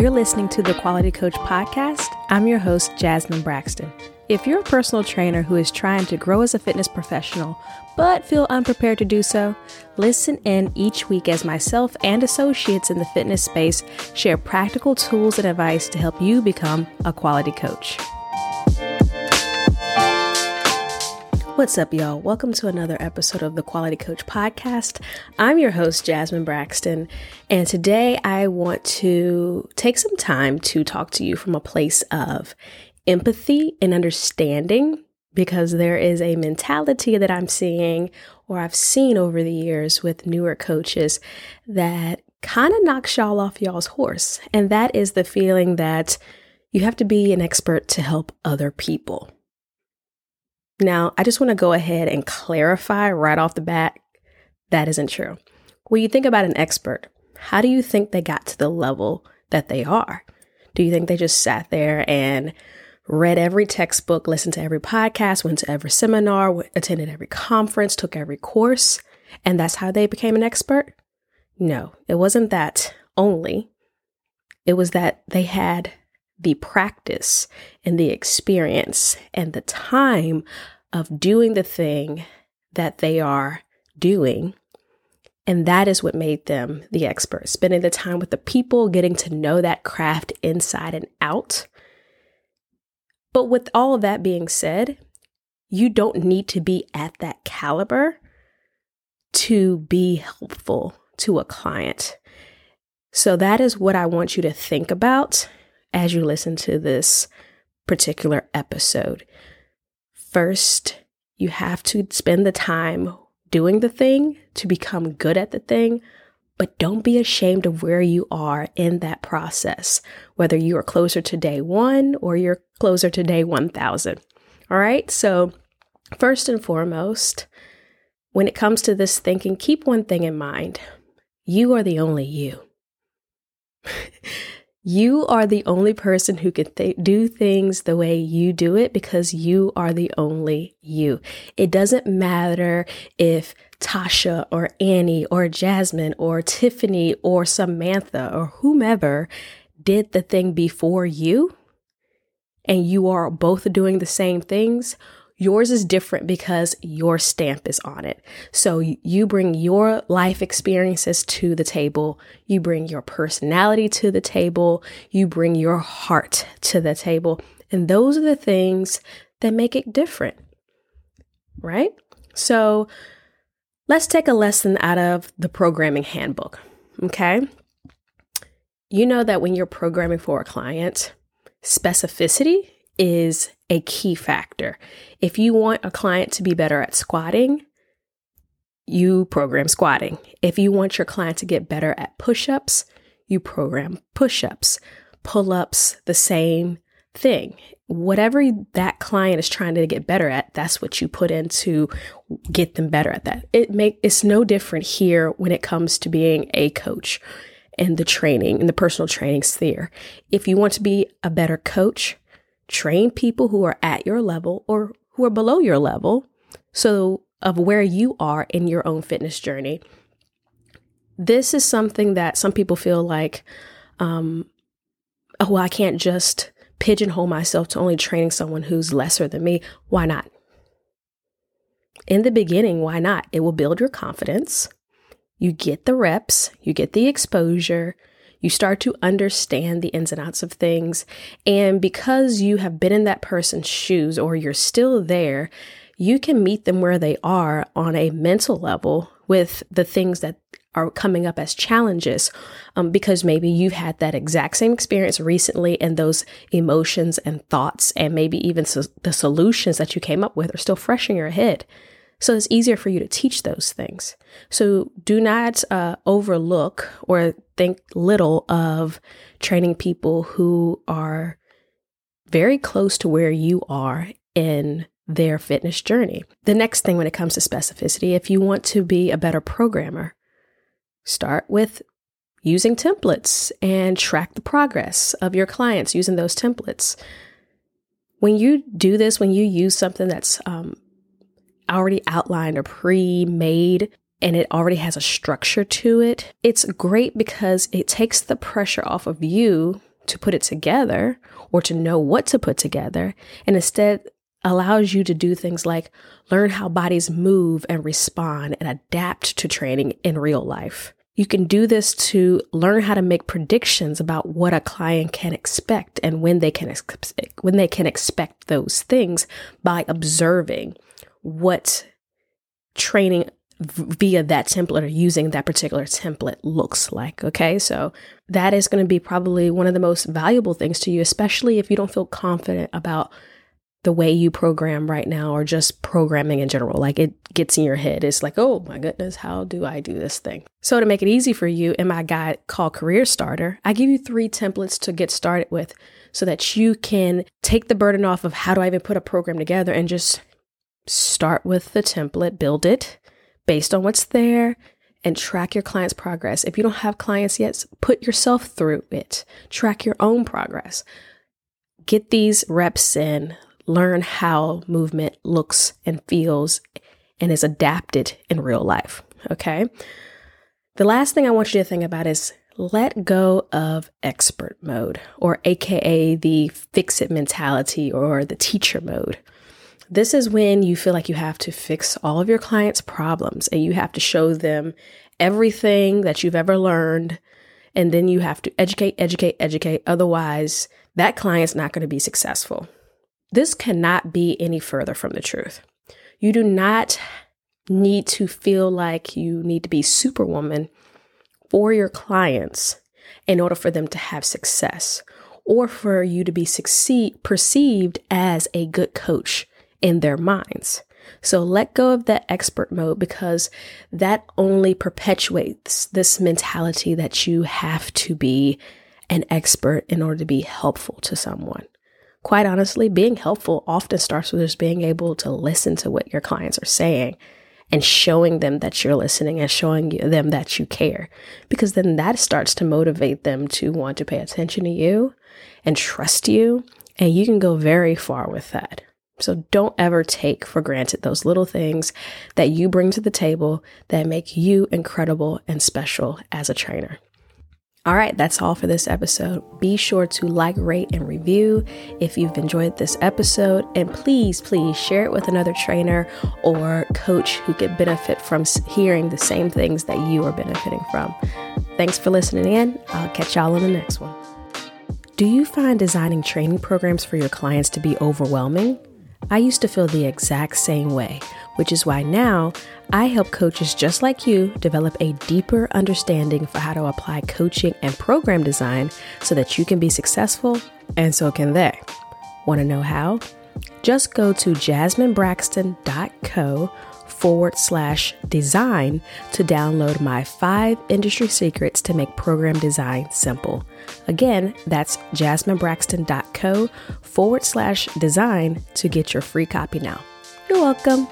You're listening to the Quality Coach Podcast. I'm your host, Jasmine Braxton. If you're a personal trainer who is trying to grow as a fitness professional but feel unprepared to do so, listen in each week as myself and associates in the fitness space share practical tools and advice to help you become a quality coach. What's up, y'all? Welcome to another episode of the Quality Coach Podcast. I'm your host, Jasmine Braxton, and today I want to take some time to talk to you from a place of empathy and understanding because there is a mentality that I'm seeing or I've seen over the years with newer coaches that kind of knocks y'all off y'all's horse. And that is the feeling that you have to be an expert to help other people. Now, I just want to go ahead and clarify right off the bat that isn't true. When you think about an expert, how do you think they got to the level that they are? Do you think they just sat there and read every textbook, listened to every podcast, went to every seminar, attended every conference, took every course, and that's how they became an expert? No, it wasn't that only. It was that they had the practice and the experience and the time of doing the thing that they are doing. And that is what made them the expert, spending the time with the people, getting to know that craft inside and out. But with all of that being said, you don't need to be at that caliber to be helpful to a client. So that is what I want you to think about as you listen to this particular episode. First, you have to spend the time doing the thing to become good at the thing, but don't be ashamed of where you are in that process, whether you are closer to day one or you're closer to day 1000. All right, so first and foremost, when it comes to this thinking, keep one thing in mind you are the only you. You are the only person who can th- do things the way you do it because you are the only you. It doesn't matter if Tasha or Annie or Jasmine or Tiffany or Samantha or whomever did the thing before you and you are both doing the same things. Yours is different because your stamp is on it. So you bring your life experiences to the table. You bring your personality to the table. You bring your heart to the table. And those are the things that make it different. Right? So let's take a lesson out of the programming handbook. Okay. You know that when you're programming for a client, specificity is a key factor. If you want a client to be better at squatting, you program squatting. If you want your client to get better at push ups, you program push ups. Pull ups, the same thing. Whatever that client is trying to get better at, that's what you put in to get them better at that. It make it's no different here when it comes to being a coach and the training in the personal training sphere. If you want to be a better coach, train people who are at your level or who are below your level so of where you are in your own fitness journey. This is something that some people feel like um, oh i can't just pigeonhole myself to only training someone who's lesser than me. Why not? In the beginning why not? It will build your confidence. You get the reps you get the exposure you start to understand the ins and outs of things. And because you have been in that person's shoes or you're still there, you can meet them where they are on a mental level with the things that are coming up as challenges um, because maybe you've had that exact same experience recently and those emotions and thoughts and maybe even so the solutions that you came up with are still fresh in your head so it's easier for you to teach those things. So do not uh, overlook or think little of training people who are very close to where you are in their fitness journey. The next thing when it comes to specificity, if you want to be a better programmer, start with using templates and track the progress of your clients using those templates. When you do this, when you use something that's um, already outlined or pre made and it already has a structure to it, it's great because it takes the pressure off of you to put it together or to know what to put together, and instead allows you to do things like learn how bodies move and respond and adapt to training in real life. You can do this to learn how to make predictions about what a client can expect and when they can ex- when they can expect those things by observing what training via that template or using that particular template looks like. Okay. So that is going to be probably one of the most valuable things to you, especially if you don't feel confident about the way you program right now or just programming in general. Like it gets in your head. It's like, oh my goodness, how do I do this thing? So, to make it easy for you, in my guide called Career Starter, I give you three templates to get started with so that you can take the burden off of how do I even put a program together and just start with the template, build it based on what's there, and track your client's progress. If you don't have clients yet, put yourself through it, track your own progress. Get these reps in, learn how movement looks and feels and is adapted in real life. Okay. The last thing I want you to think about is let go of expert mode, or AKA the fix it mentality or the teacher mode. This is when you feel like you have to fix all of your clients' problems and you have to show them everything that you've ever learned. And then you have to educate, educate, educate. Otherwise, that client's not going to be successful. This cannot be any further from the truth. You do not need to feel like you need to be superwoman for your clients in order for them to have success or for you to be succeed perceived as a good coach in their minds. So let go of that expert mode because that only perpetuates this mentality that you have to be an expert in order to be helpful to someone quite honestly, being helpful often starts with just being able to listen to what your clients are saying and showing them that you're listening and showing them that you care. Because then that starts to motivate them to want to pay attention to you and trust you. And you can go very far with that. So don't ever take for granted those little things that you bring to the table that make you incredible and special as a trainer. All right, that's all for this episode. Be sure to like, rate, and review if you've enjoyed this episode. And please, please share it with another trainer or coach who could benefit from hearing the same things that you are benefiting from. Thanks for listening in. I'll catch y'all on the next one. Do you find designing training programs for your clients to be overwhelming? I used to feel the exact same way, which is why now I help coaches just like you develop a deeper understanding for how to apply coaching and program design so that you can be successful and so can they. Want to know how? Just go to jasminebraxton.co forward slash design to download my five industry secrets to make program design simple. Again, that's jasminebraxton.co forward slash design to get your free copy now. You're welcome.